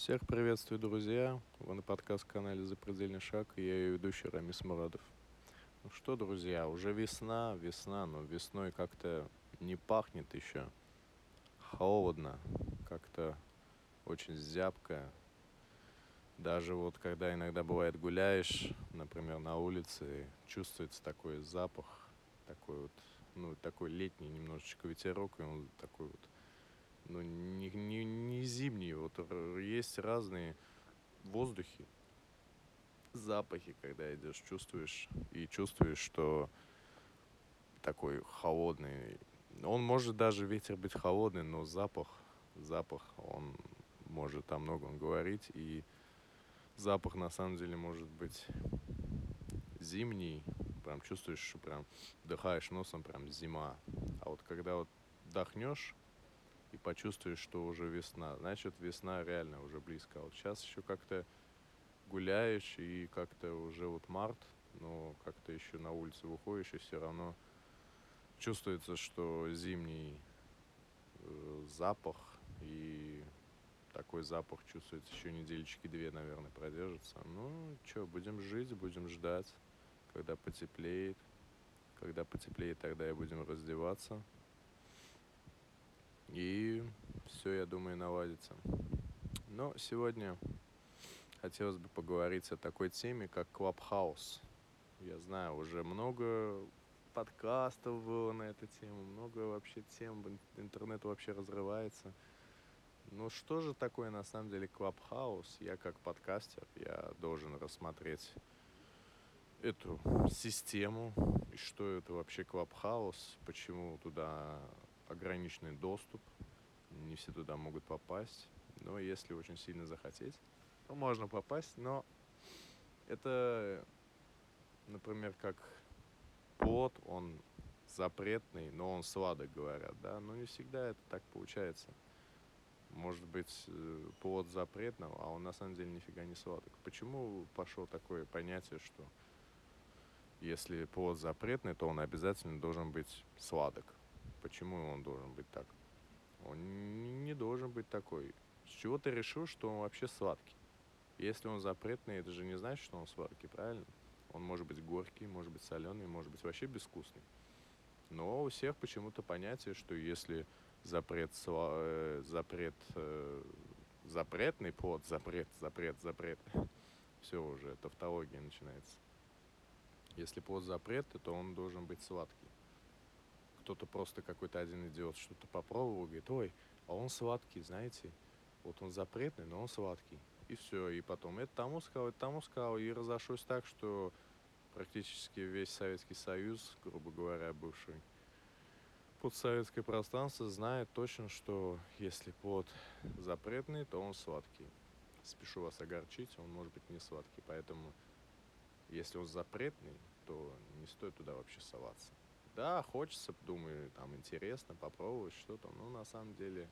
Всех приветствую, друзья. Вы на подкаст-канале «Запредельный шаг» и я ее ведущий Рамис Мурадов. Ну что, друзья, уже весна, весна, но весной как-то не пахнет еще. Холодно, как-то очень зябко. Даже вот когда иногда бывает гуляешь, например, на улице, чувствуется такой запах, такой вот, ну, такой летний немножечко ветерок, и он такой вот ну, не, не, не зимние. Вот есть разные воздухи, запахи, когда идешь, чувствуешь и чувствуешь, что такой холодный. Он может даже ветер быть холодный, но запах, запах, он может о многом говорить. И запах на самом деле может быть зимний. Прям чувствуешь, что прям вдыхаешь носом, прям зима. А вот когда вот вдохнешь и почувствуешь, что уже весна. Значит, весна реально уже близко. А вот сейчас еще как-то гуляешь, и как-то уже вот март, но как-то еще на улице выходишь, и все равно чувствуется, что зимний э, запах, и такой запах чувствуется еще недельчики две, наверное, продержится. Ну, что, будем жить, будем ждать, когда потеплеет. Когда потеплеет, тогда и будем раздеваться. И все, я думаю, наладится. Но сегодня хотелось бы поговорить о такой теме, как Clubhouse. Я знаю, уже много подкастов было на эту тему, много вообще тем, интернет вообще разрывается. Ну что же такое на самом деле Clubhouse? Я как подкастер, я должен рассмотреть эту систему, и что это вообще Clubhouse, почему туда ограниченный доступ, не все туда могут попасть, но если очень сильно захотеть, то можно попасть, но это, например, как плод, он запретный, но он сладок, говорят, да, но не всегда это так получается. Может быть, э, плод запретного, а он на самом деле нифига не сладок. Почему пошло такое понятие, что если плод запретный, то он обязательно должен быть сладок? Почему он должен быть так? Он не должен быть такой. С чего ты решил, что он вообще сладкий? Если он запретный, это же не значит, что он сладкий, правильно? Он может быть горький, может быть соленый, может быть вообще безвкусный. Но у всех почему-то понятие, что если запрет, э, запрет, э, запретный плод, запрет, запрет, запрет, все уже, тавтология начинается. Если плод запрет, то он должен быть сладкий кто-то просто какой-то один идиот что-то попробовал, говорит, ой, а он сладкий, знаете, вот он запретный, но он сладкий. И все, и потом это тому сказал, это тому сказал, и разошлось так, что практически весь Советский Союз, грубо говоря, бывший подсоветское пространство знает точно, что если плод запретный, то он сладкий. Спешу вас огорчить, он может быть не сладкий, поэтому если он запретный, то не стоит туда вообще соваться. Да, хочется, думаю, там интересно попробовать что-то, но на самом деле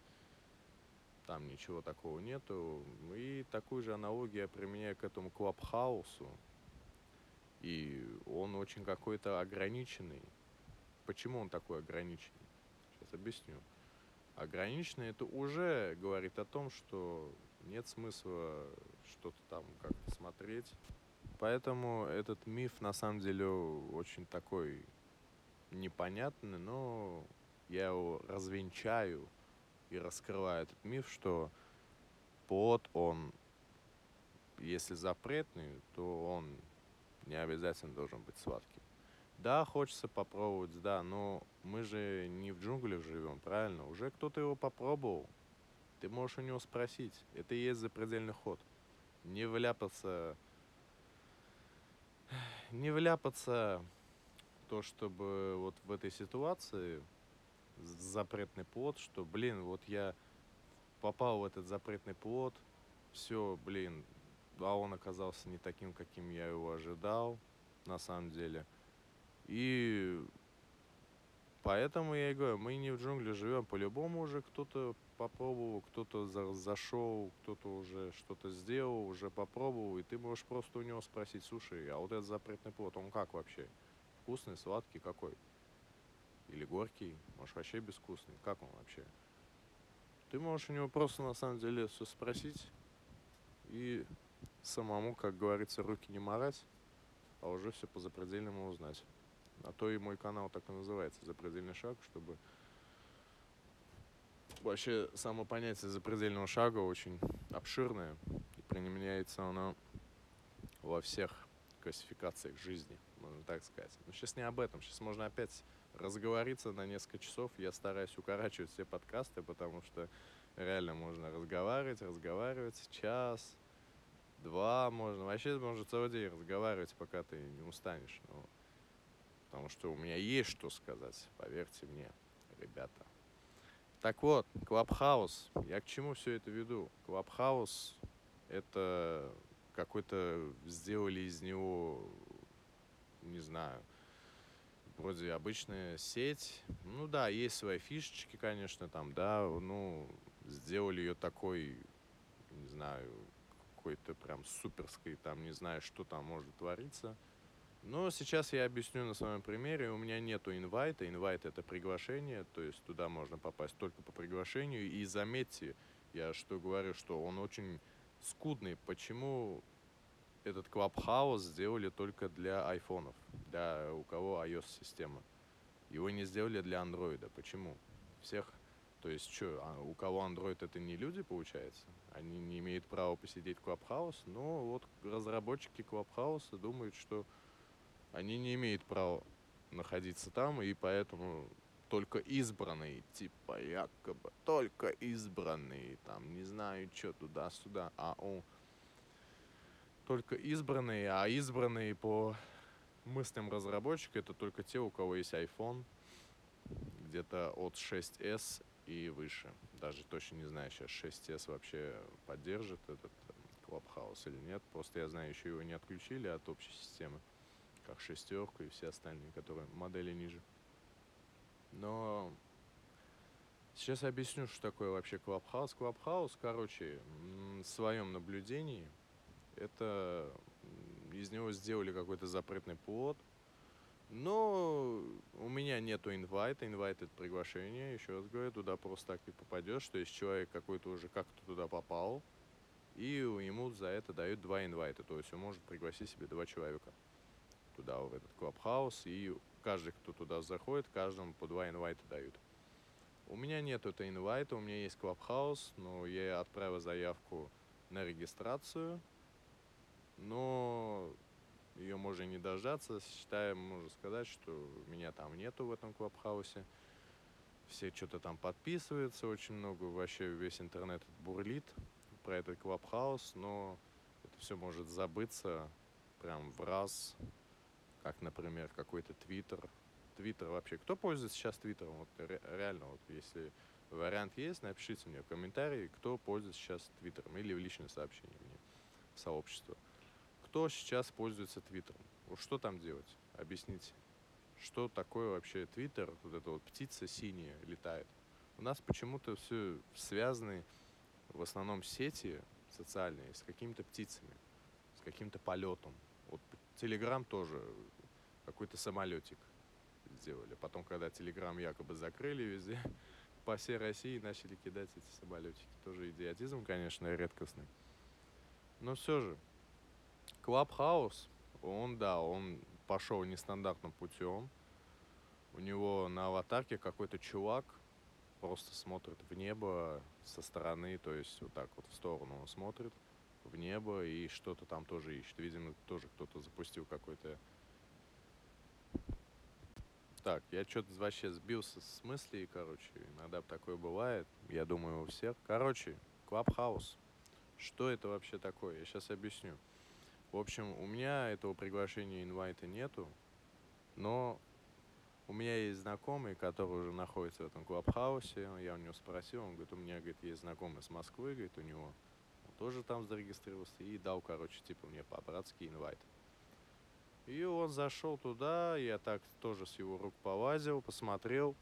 там ничего такого нету. И такую же аналогию я применяю к этому клабхаусу. И он очень какой-то ограниченный. Почему он такой ограниченный? Сейчас объясню. Ограниченный это уже говорит о том, что нет смысла что-то там как-то смотреть. Поэтому этот миф на самом деле очень такой непонятный, но я его развенчаю и раскрываю этот миф, что плод, он, если запретный, то он не обязательно должен быть сладким. Да, хочется попробовать, да, но мы же не в джунглях живем, правильно? Уже кто-то его попробовал. Ты можешь у него спросить. Это и есть запредельный ход. Не вляпаться... Не вляпаться то, чтобы вот в этой ситуации запретный плод, что, блин, вот я попал в этот запретный плод, все, блин, а он оказался не таким, каким я его ожидал, на самом деле. И поэтому я и говорю, мы не в джунгле живем, по-любому уже кто-то попробовал, кто-то за зашел, кто-то уже что-то сделал, уже попробовал, и ты можешь просто у него спросить, слушай, а вот этот запретный плод, он как вообще? Вкусный, сладкий какой? Или горький, может вообще безвкусный. Как он вообще? Ты можешь у него просто на самом деле все спросить, и самому, как говорится, руки не марать, а уже все по запредельному узнать. А то и мой канал так и называется «Запредельный шаг», чтобы вообще само понятие запредельного шага очень обширное и применяется оно во всех классификациях жизни, можно так сказать. Но сейчас не об этом. Сейчас можно опять разговориться на несколько часов. Я стараюсь укорачивать все подкасты, потому что реально можно разговаривать, разговаривать час, два можно. Вообще можно целый день разговаривать, пока ты не устанешь. Ну, потому что у меня есть что сказать, поверьте мне, ребята. Так вот, Клабхаус. Я к чему все это веду? Клабхаус — это какой-то... Сделали из него, не знаю, вроде обычная сеть. Ну да, есть свои фишечки, конечно, там, да, ну, сделали ее такой, не знаю, какой-то прям суперской, там, не знаю, что там может твориться — но сейчас я объясню на своем примере. У меня нету инвайта. Инвайт это приглашение, то есть туда можно попасть только по приглашению. И заметьте, я что говорю, что он очень скудный. Почему этот Clubhouse сделали только для айфонов, для у кого iOS-система? Его не сделали для андроида. Почему? Всех то есть что, а у кого Android это не люди, получается? Они не имеют права посидеть в Clubhouse, но вот разработчики Clubhouse думают, что они не имеют права находиться там, и поэтому только избранные, типа якобы только избранные, там, не знаю, что туда-сюда, а он только избранные, а избранные по мыслям разработчика это только те, у кого есть iPhone, где-то от 6s и выше. Даже точно не знаю, сейчас 6s вообще поддержит этот Clubhouse или нет. Просто я знаю, еще его не отключили от общей системы как шестерку и все остальные, которые модели ниже. Но сейчас объясню, что такое вообще Clubhouse. Clubhouse, короче, в своем наблюдении, это из него сделали какой-то запретный плод. Но у меня нету инвайта. Инвайт это приглашение. Еще раз говорю, туда просто так и попадешь. То есть человек какой-то уже как-то туда попал. И ему за это дают два инвайта. То есть он может пригласить себе два человека туда, в этот клабхаус, и каждый, кто туда заходит, каждому по два инвайта дают. У меня нет этого инвайта, у меня есть клабхаус, но я отправил заявку на регистрацию, но ее можно не дождаться. Считаем, можно сказать, что меня там нету в этом клабхаусе. Все что-то там подписываются, очень много, вообще весь интернет бурлит про этот клабхаус, но это все может забыться прям в раз как, например, какой-то Твиттер. Твиттер вообще. Кто пользуется сейчас Твиттером? Вот реально, вот если вариант есть, напишите мне в комментарии, кто пользуется сейчас Твиттером или в личное сообщение мне в сообщество. Кто сейчас пользуется Твиттером? Что там делать? Объясните. Что такое вообще Твиттер? Вот эта вот птица синяя летает. У нас почему-то все связаны в основном сети социальные с какими-то птицами, с каким-то полетом. Вот Телеграм тоже какой-то самолетик сделали. Потом, когда Телеграм якобы закрыли везде, по всей России начали кидать эти самолетики. Тоже идиотизм, конечно, редкостный. Но все же, Клабхаус, он, да, он пошел нестандартным путем. У него на аватарке какой-то чувак просто смотрит в небо со стороны, то есть вот так вот в сторону он смотрит в небо и что-то там тоже ищет. Видимо, тоже кто-то запустил какой-то... Так, я что-то вообще сбился с мыслей, короче. Иногда такое бывает. Я думаю, у всех. Короче, Клабхаус. Что это вообще такое? Я сейчас объясню. В общем, у меня этого приглашения инвайта нету, но у меня есть знакомый, который уже находится в этом клабхаусе. Я у него спросил, он говорит, у меня говорит, есть знакомый с Москвы, говорит, у него тоже там зарегистрировался и дал, короче, типа мне по-братски инвайт. И он зашел туда, я так тоже с его рук повазил, посмотрел.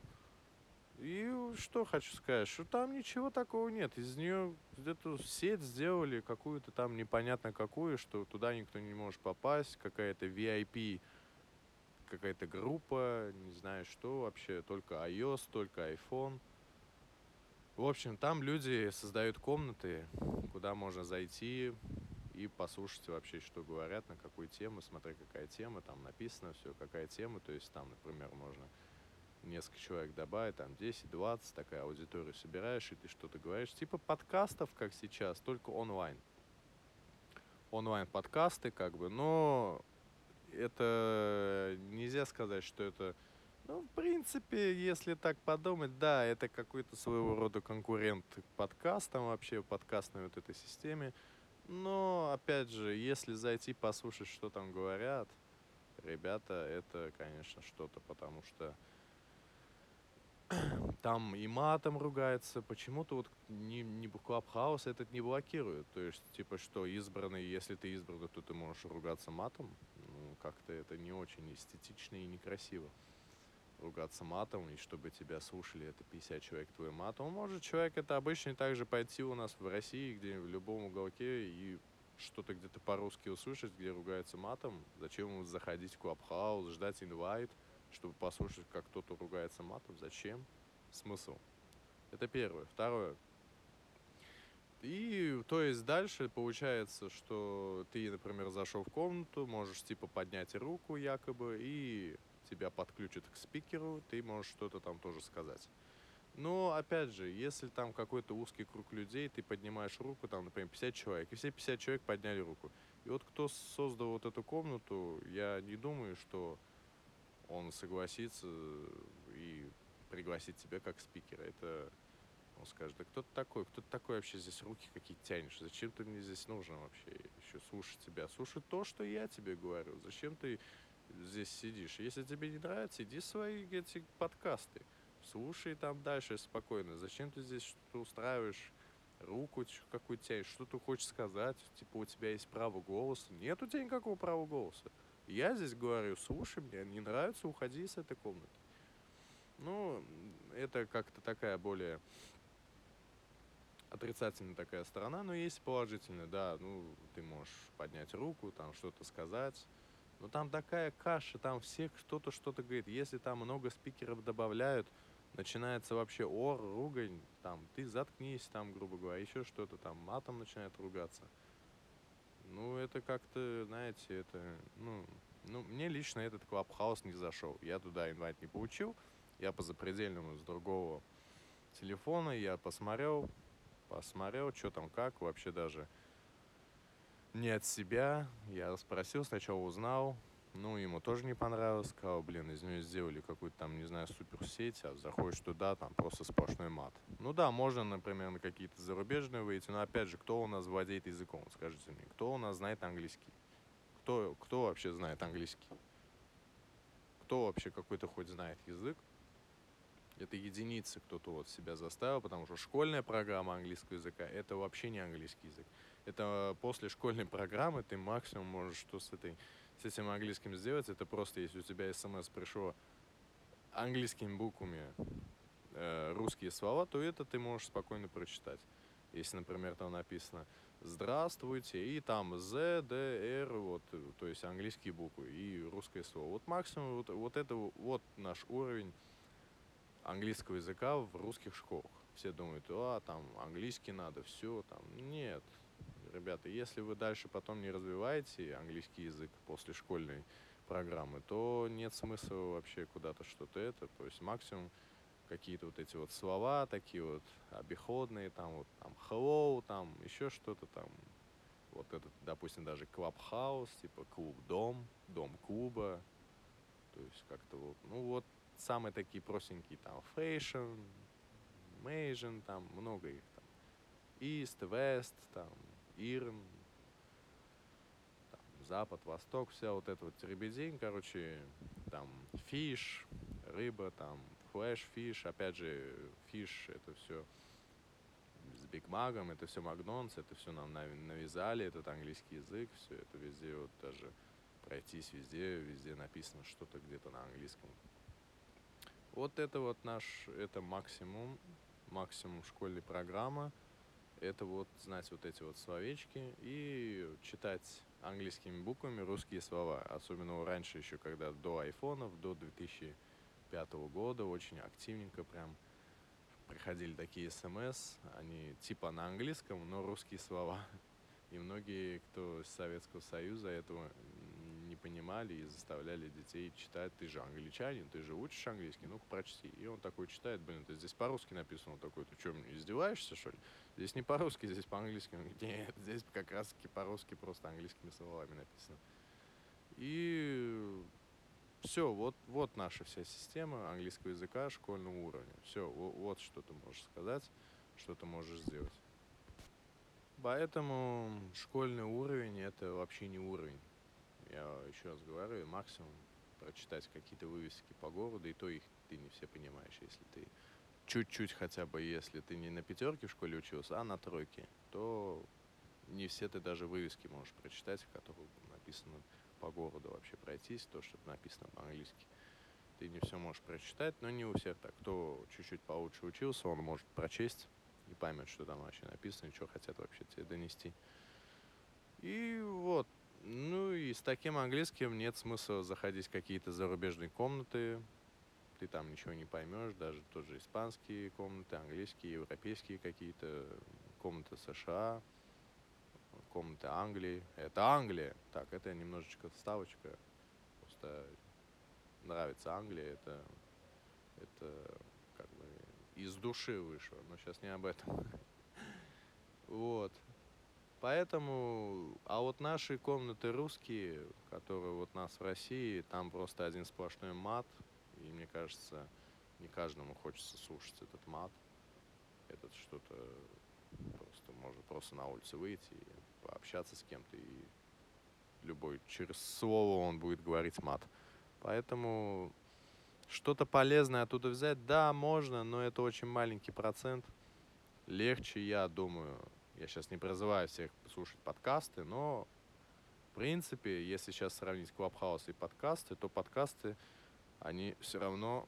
И что хочу сказать, что там ничего такого нет. Из нее эту сеть сделали какую-то там непонятно какую, что туда никто не может попасть, какая-то VIP, какая-то группа, не знаю что вообще, только iOS, только iPhone. В общем, там люди создают комнаты, куда можно зайти, и послушать вообще, что говорят, на какую тему, смотря какая тема, там написано все, какая тема, то есть там, например, можно несколько человек добавить, там 10-20, такая аудитория собираешь, и ты что-то говоришь. Типа подкастов, как сейчас, только онлайн. Онлайн-подкасты, как бы, но это нельзя сказать, что это ну, в принципе, если так подумать, да, это какой-то своего рода конкурент подкастам вообще, подкастной вот этой системе. Но, опять же, если зайти послушать, что там говорят, ребята, это, конечно, что-то, потому что там и матом ругается. Почему-то вот не, не Clubhouse этот не блокирует. То есть, типа, что избранный, если ты избранный, то ты можешь ругаться матом. Ну, как-то это не очень эстетично и некрасиво ругаться матом, и чтобы тебя слушали это 50 человек твой матом. Может, человек это обычно также пойти у нас в России, где в любом уголке, и что-то где-то по-русски услышать, где ругается матом. Зачем ему заходить в Клабхаус, ждать инвайт, чтобы послушать, как кто-то ругается матом? Зачем? Смысл? Это первое. Второе. И то есть дальше получается, что ты, например, зашел в комнату, можешь типа поднять руку якобы и тебя подключат к спикеру, ты можешь что-то там тоже сказать. Но, опять же, если там какой-то узкий круг людей, ты поднимаешь руку, там, например, 50 человек, и все 50 человек подняли руку. И вот кто создал вот эту комнату, я не думаю, что он согласится и пригласит тебя как спикера. Это он скажет, да кто ты такой, кто ты такой вообще здесь руки какие тянешь, зачем ты мне здесь нужен вообще еще слушать тебя, слушай то, что я тебе говорю, зачем ты здесь сидишь. Если тебе не нравится, иди свои эти подкасты. Слушай там дальше спокойно. Зачем ты здесь что-то устраиваешь? Руку какую тянешь, что ты хочешь сказать? Типа у тебя есть право голоса. Нет у тебя никакого права голоса. Я здесь говорю, слушай, мне не нравится, уходи из этой комнаты. Ну, это как-то такая более отрицательная такая сторона, но есть положительная, да, ну, ты можешь поднять руку, там что-то сказать, но там такая каша, там все кто-то что-то говорит. Если там много спикеров добавляют, начинается вообще ор, ругань, там, ты заткнись, там, грубо говоря, еще что-то, там, матом начинает ругаться. Ну, это как-то, знаете, это, ну, ну, мне лично этот клабхаус не зашел. Я туда инвайт не получил, я по запредельному с другого телефона, я посмотрел, посмотрел, что там как, вообще даже не от себя. Я спросил, сначала узнал. Ну, ему тоже не понравилось. Сказал, блин, из нее сделали какую-то там, не знаю, суперсеть, а заходишь туда, там просто сплошной мат. Ну да, можно, например, на какие-то зарубежные выйти, но опять же, кто у нас владеет языком, скажите мне, кто у нас знает английский? Кто, кто вообще знает английский? Кто вообще какой-то хоть знает язык? Это единицы кто-то вот себя заставил, потому что школьная программа английского языка — это вообще не английский язык это после школьной программы ты максимум можешь что с, этой, с этим английским сделать. Это просто, если у тебя смс пришло английскими буквами э, русские слова, то это ты можешь спокойно прочитать. Если, например, там написано «Здравствуйте», и там «З», «Д», «Р», вот, то есть английские буквы и русское слово. Вот максимум, вот, вот это вот наш уровень английского языка в русских школах. Все думают, а, там, английский надо, все, там. Нет, ребята, если вы дальше потом не развиваете английский язык после школьной программы, то нет смысла вообще куда-то что-то это. То есть максимум какие-то вот эти вот слова такие вот обиходные, там вот там hello, там еще что-то там. Вот этот, допустим, даже клабхаус, типа клуб-дом, дом клуба. То есть как-то вот, ну вот самые такие простенькие там fashion, Asian, там много их там. East, West, там Ирн, там, Запад, Восток, вся вот эта вот теребедень, короче, там fish, рыба, там flash fish, опять же, fish, это все с Биг Маком, это все Макдональдс, это все нам навязали, этот английский язык, все это везде, вот даже пройтись везде, везде написано что-то где-то на английском. Вот это вот наш, это максимум, максимум школьной программы – это вот знать вот эти вот словечки и читать английскими буквами русские слова. Особенно раньше еще, когда до айфонов, до 2005 года, очень активненько прям приходили такие смс, они типа на английском, но русские слова. И многие, кто из Советского Союза, этого не понимали и заставляли детей читать. Ты же англичанин, ты же учишь английский, ну-ка прочти. И он такой читает, блин, это здесь по-русски написано. Он такой, ты что, издеваешься, что ли? Здесь не по-русски, здесь по-английски. Нет, здесь как раз-таки по-русски просто английскими словами написано. И все, вот, вот наша вся система английского языка школьного уровня. Все, вот, вот что ты можешь сказать, что ты можешь сделать. Поэтому школьный уровень это вообще не уровень. Я еще раз говорю, максимум прочитать какие-то вывески по городу, и то их ты не все понимаешь, если ты чуть-чуть хотя бы, если ты не на пятерке в школе учился, а на тройке, то не все ты даже вывески можешь прочитать, в которых написано по городу вообще пройтись, то, что написано по-английски. Ты не все можешь прочитать, но не у всех так. Кто чуть-чуть получше учился, он может прочесть и поймет, что там вообще написано, и что хотят вообще тебе донести. И вот, ну и с таким английским нет смысла заходить в какие-то зарубежные комнаты. Ты там ничего не поймешь, даже тоже испанские комнаты, английские, европейские какие-то комнаты США, комнаты Англии. Это Англия. Так, это немножечко вставочка. Просто нравится Англия. Это, это как бы из души вышло. Но сейчас не об этом. Вот. Поэтому, а вот наши комнаты русские, которые вот нас в России, там просто один сплошной мат. И мне кажется, не каждому хочется слушать этот мат. Этот что-то просто может просто на улице выйти и пообщаться с кем-то. И любой через слово он будет говорить мат. Поэтому что-то полезное оттуда взять, да, можно, но это очень маленький процент. Легче, я думаю, я сейчас не призываю всех слушать подкасты, но в принципе, если сейчас сравнить Клабхаус и подкасты, то подкасты, они все равно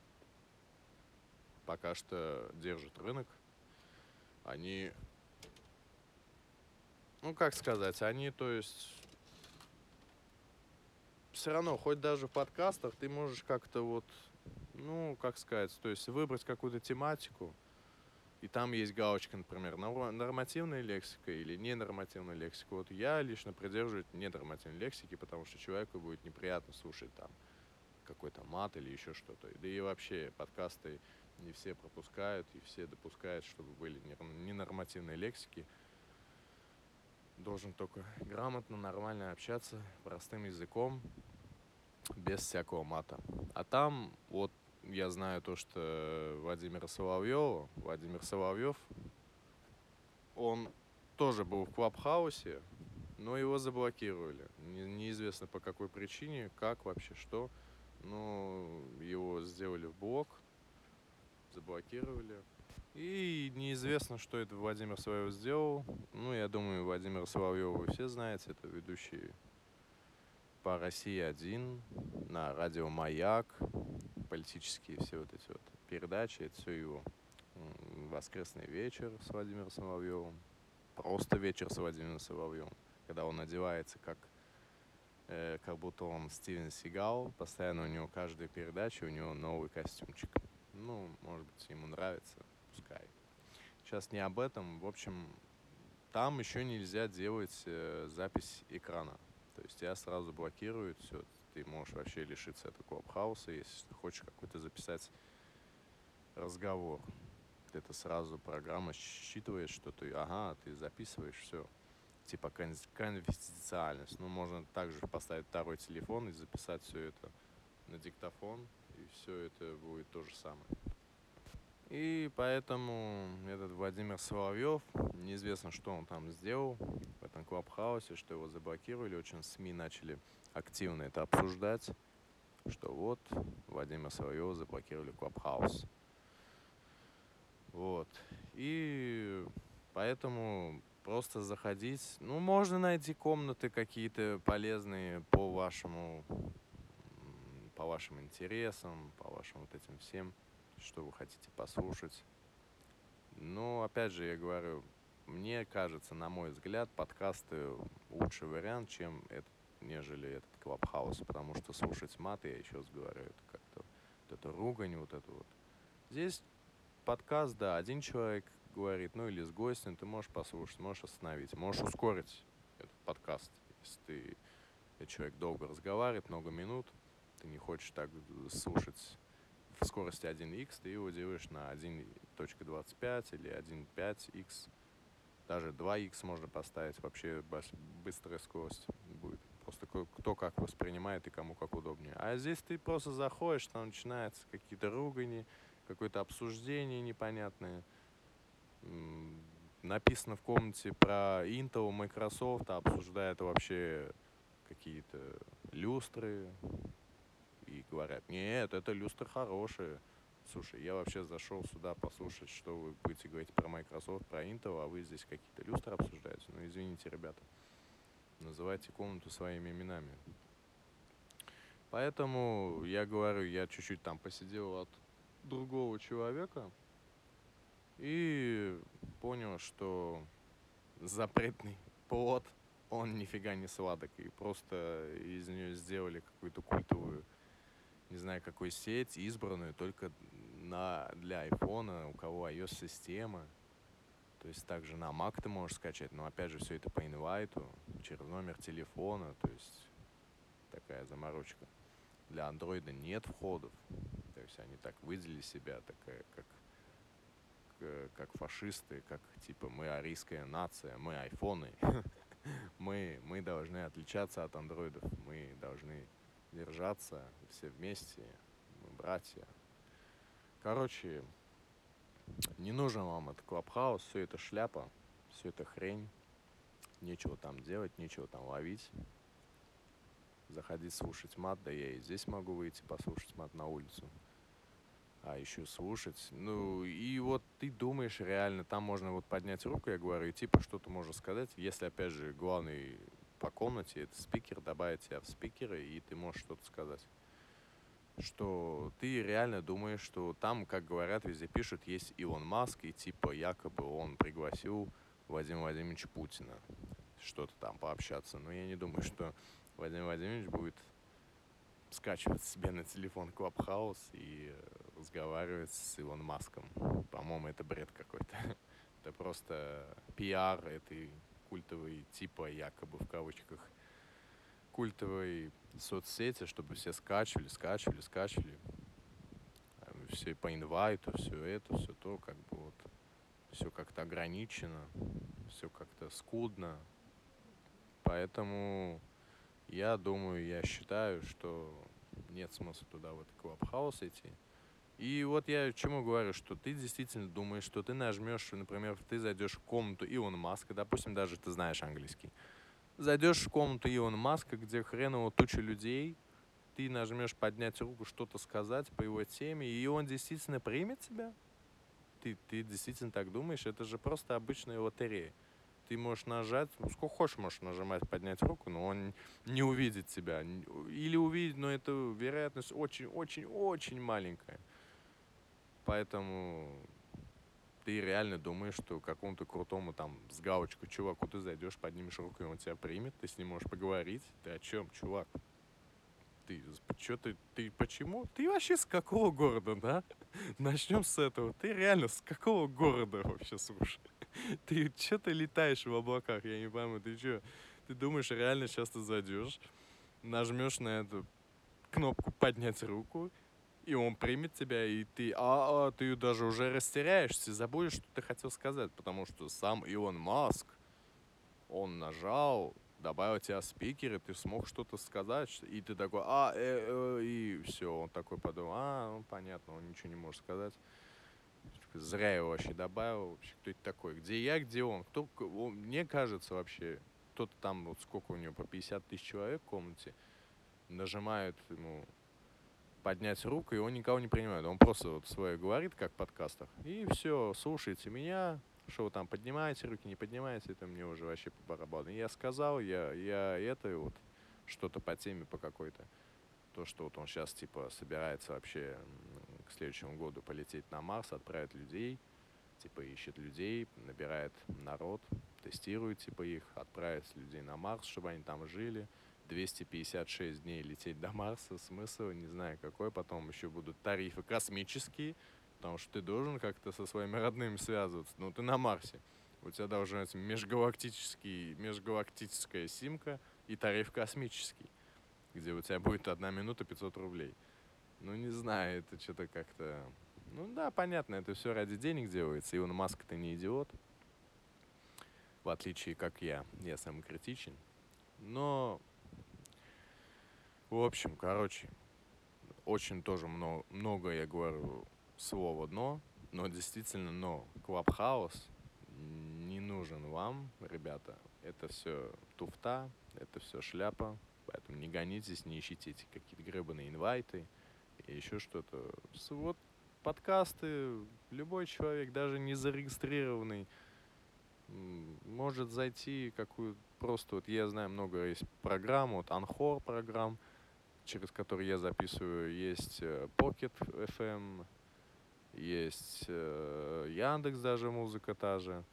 пока что держат рынок. Они, ну как сказать, они, то есть, все равно, хоть даже в подкастах, ты можешь как-то вот, ну, как сказать, то есть выбрать какую-то тематику, и там есть галочка, например, нормативная лексика или ненормативная лексика. Вот я лично придерживаюсь ненормативной лексики, потому что человеку будет неприятно слушать там какой-то мат или еще что-то. Да и вообще подкасты не все пропускают, и все допускают, чтобы были ненормативные лексики. Должен только грамотно, нормально общаться простым языком, без всякого мата. А там вот я знаю то, что Владимира Соловьева, Владимир Соловьев, он тоже был в Клабхаусе, но его заблокировали. Не, неизвестно по какой причине, как вообще, что. Но его сделали в блок, заблокировали. И неизвестно, что это Владимир Соловьев сделал. Ну, я думаю, Владимир Соловьева вы все знаете. Это ведущий по России один на радио Маяк политические все вот эти вот передачи, это все его. Воскресный вечер с Владимиром Соловьевым, просто вечер с Владимиром Соловьевым, когда он одевается как, э, как будто он Стивен Сигал, постоянно у него каждая передача, у него новый костюмчик. Ну, может быть, ему нравится, пускай. Сейчас не об этом. В общем, там еще нельзя делать э, запись экрана. То есть я сразу блокирую все ты можешь вообще лишиться этого клабхауса, если ты хочешь какой-то записать разговор. Это сразу программа считывает, что ты, ага, ты записываешь все. Типа конфиденциальность. Ну, можно также поставить второй телефон и записать все это на диктофон, и все это будет то же самое. И поэтому этот Владимир Соловьев, неизвестно, что он там сделал в этом клабхаусе, что его заблокировали. Очень СМИ начали активно это обсуждать, что вот Владимир Соловьева заблокировали Клабхаус. Вот. И поэтому просто заходить. Ну, можно найти комнаты какие-то полезные по вашему, по вашим интересам, по вашим вот этим всем, что вы хотите послушать. Но, опять же, я говорю, мне кажется, на мой взгляд, подкасты лучший вариант, чем этот нежели этот клабхаус, потому что слушать мат, я еще раз говорю, это как-то вот это ругань, вот это вот. Здесь подкаст, да, один человек говорит, ну или с гостем, ты можешь послушать, можешь остановить, можешь ускорить. подкаст. Если ты, человек долго разговаривает, много минут, ты не хочешь так слушать в скорости 1x, ты его делаешь на 1.25 или 1.5x. Даже 2x можно поставить, вообще быстрая скорость. Просто кто как воспринимает и кому как удобнее. А здесь ты просто заходишь, там начинаются какие-то ругани, какое-то обсуждение непонятное. Написано в комнате про Intel, Microsoft, а обсуждают вообще какие-то люстры, и говорят, нет, это люстра хорошая. Слушай, я вообще зашел сюда послушать, что вы будете говорить про Microsoft, про Intel, а вы здесь какие-то люстры обсуждаете. Ну, извините, ребята. Называйте комнату своими именами. Поэтому я говорю, я чуть-чуть там посидел от другого человека и понял, что запретный плод, он нифига не сладок. И просто из нее сделали какую-то культовую не знаю, какой сеть, избранную только на, для айфона, у кого iOS-система. То есть также на Mac ты можешь скачать, но опять же все это по инвайту, через номер телефона, то есть такая заморочка. Для андроида нет входов. То есть они так выделили себя, такая, как, как фашисты, как типа мы арийская нация, мы айфоны. мы, мы должны отличаться от андроидов, мы должны держаться все вместе, мы братья. Короче, не нужен вам этот клабхаус, все это шляпа, все это хрень. Нечего там делать, нечего там ловить. Заходить слушать мат, да я и здесь могу выйти послушать мат на улицу. А еще слушать. Ну, и вот ты думаешь реально, там можно вот поднять руку, я говорю, и типа что-то можно сказать, если, опять же, главный по комнате, это спикер, добавить тебя в спикеры, и ты можешь что-то сказать. Что ты реально думаешь, что там, как говорят, везде пишут, есть Илон Маск, и типа якобы он пригласил Владимира Владимировича Путина что-то там пообщаться. Но я не думаю, что Владимир Владимирович будет скачивать себе на телефон Клабхаус и разговаривать с Илон Маском. По-моему, это бред какой-то. Это просто пиар этой культовой типа якобы в кавычках культовой соцсети, чтобы все скачивали, скачивали, скачивали. Все по инвайту, все это, все то, как бы вот все как-то ограничено, все как-то скудно. Поэтому я думаю, я считаю, что нет смысла туда в этот клабхаус идти. И вот я чему говорю, что ты действительно думаешь, что ты нажмешь, например, ты зайдешь в комнату Илона Маска, допустим, даже ты знаешь английский. Зайдешь в комнату Илона Маска, где хреново туча людей, ты нажмешь поднять руку, что-то сказать по его теме, и он действительно примет тебя? Ты, ты действительно так думаешь? Это же просто обычная лотерея. Ты можешь нажать, ну, сколько хочешь можешь нажимать, поднять руку, но он не увидит тебя. Или увидит, но это вероятность очень-очень-очень маленькая. Поэтому ты реально думаешь, что какому-то крутому там с галочку чуваку ты зайдешь, поднимешь руку, и он тебя примет, ты с ним можешь поговорить. Ты о чем, чувак? Ты, что ты, ты почему? Ты вообще с какого города, да? Начнем с этого. Ты реально с какого города вообще, слушай? Ты что ты летаешь в облаках, я не пойму, ты что? Ты думаешь, реально сейчас ты зайдешь, нажмешь на эту кнопку поднять руку, и он примет тебя, и ты, а, а ты даже уже растеряешься, забудешь, что ты хотел сказать, потому что сам Илон Маск, он нажал, добавил тебя спикеры, ты смог что-то сказать, и ты такой, а, э, э, и все, он такой подумал, а, ну, понятно, он ничего не может сказать. Зря его вообще добавил, вообще, кто это такой, где я, где он, кто, он, мне кажется вообще, кто-то там, вот сколько у него, по 50 тысяч человек в комнате, нажимают ему поднять руку, и он никого не принимает. Он просто вот свое говорит, как в подкастах. И все, слушайте меня, что вы там поднимаете руки, не поднимаете, это мне уже вообще по барабану. Я сказал, я, я это вот, что-то по теме по какой-то. То, что вот он сейчас типа собирается вообще к следующему году полететь на Марс, отправить людей, типа ищет людей, набирает народ, тестирует типа их, отправит людей на Марс, чтобы они там жили – 256 дней лететь до Марса, смысл, не знаю какой, потом еще будут тарифы космические, потому что ты должен как-то со своими родными связываться, ну ты на Марсе. У тебя должна быть межгалактический, межгалактическая симка и тариф космический, где у тебя будет одна минута 500 рублей. Ну, не знаю, это что-то как-то... Ну да, понятно, это все ради денег делается. Илон Маск-то не идиот. В отличие, как я. Я самокритичен. Но, в общем, короче, очень тоже много, много я говорю слово «но», но действительно «но». Клабхаус не нужен вам, ребята. Это все туфта, это все шляпа. Поэтому не гонитесь, не ищите эти какие-то гребаные инвайты и еще что-то. Вот подкасты, любой человек, даже не зарегистрированный, может зайти какую просто вот я знаю много есть программ, вот Анхор программ, через который я записываю, есть э, Pocket FM, есть э, Яндекс даже музыка та же,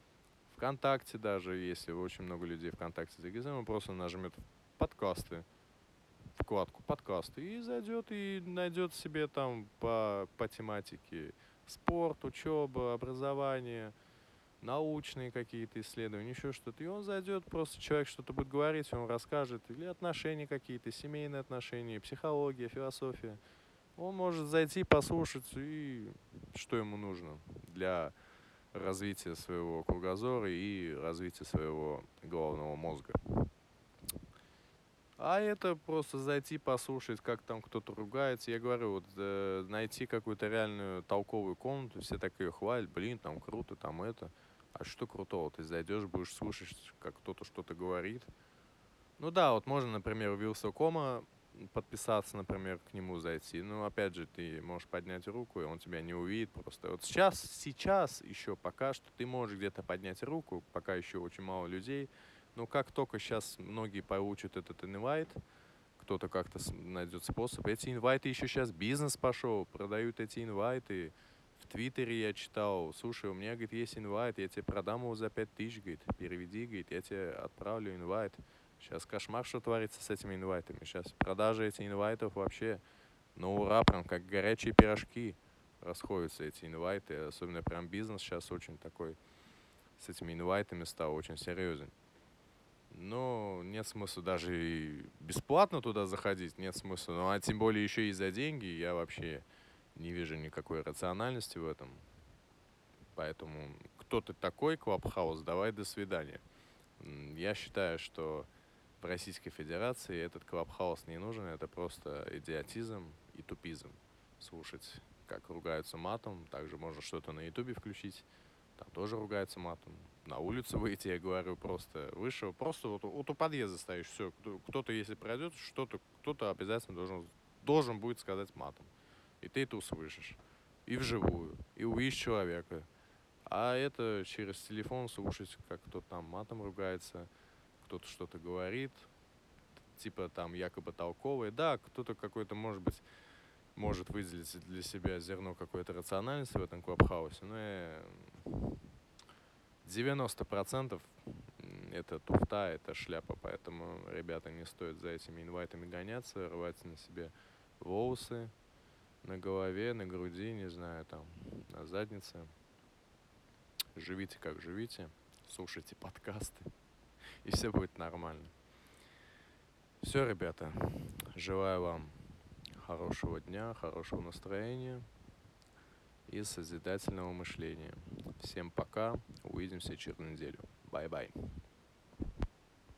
ВКонтакте даже, если очень много людей ВКонтакте зарегистрировано, просто нажмет подкасты, вкладку подкасты и зайдет и найдет себе там по, по тематике спорт, учеба, образование, научные какие-то исследования, еще что-то. И он зайдет, просто человек что-то будет говорить, он расскажет, или отношения какие-то, семейные отношения, психология, философия. Он может зайти, послушать, и что ему нужно для развития своего кругозора и развития своего головного мозга. А это просто зайти, послушать, как там кто-то ругается. Я говорю, вот э, найти какую-то реальную толковую комнату, все так ее хвалят, блин, там круто, там это. А что крутого? Ты зайдешь, будешь слушать, как кто-то что-то говорит. Ну да, вот можно, например, у Вилсакома подписаться, например, к нему зайти. Ну, опять же, ты можешь поднять руку, и он тебя не увидит просто. Вот сейчас, сейчас еще пока что ты можешь где-то поднять руку, пока еще очень мало людей. Но как только сейчас многие получат этот инвайт, кто-то как-то найдет способ. Эти инвайты еще сейчас бизнес пошел, продают эти инвайты. В Твиттере я читал, слушай, у меня, говорит, есть инвайт, я тебе продам его за 5 тысяч, говорит, переведи, говорит, я тебе отправлю инвайт. Сейчас кошмар, что творится с этими инвайтами. Сейчас продажи этих инвайтов вообще, ну ура, прям как горячие пирожки расходятся эти инвайты. Особенно прям бизнес сейчас очень такой, с этими инвайтами стал очень серьезен. Но нет смысла даже и бесплатно туда заходить, нет смысла. Ну а тем более еще и за деньги, я вообще не вижу никакой рациональности в этом. Поэтому кто ты такой, Клабхаус, давай до свидания. Я считаю, что в Российской Федерации этот Клабхаус не нужен, это просто идиотизм и тупизм. Слушать, как ругаются матом, также можно что-то на ютубе включить, там тоже ругаются матом. На улицу выйти, я говорю, просто вышел, просто вот, вот у подъезда стоишь, все, кто-то, если пройдет, что-то, кто-то обязательно должен, должен будет сказать матом. И ты это услышишь. И вживую. И увидишь человека. А это через телефон слушать, как кто-то там матом ругается, кто-то что-то говорит, типа там якобы толковый. Да, кто-то какой-то, может быть, может выделить для себя зерно какой-то рациональности в этом клабхаусе, но 90% это туфта, это шляпа, поэтому, ребята, не стоит за этими инвайтами гоняться, рвать на себе волосы, на голове, на груди, не знаю, там, на заднице. Живите как живите, слушайте подкасты, и все будет нормально. Все, ребята, желаю вам хорошего дня, хорошего настроения и созидательного мышления. Всем пока, увидимся через неделю. Bye-bye.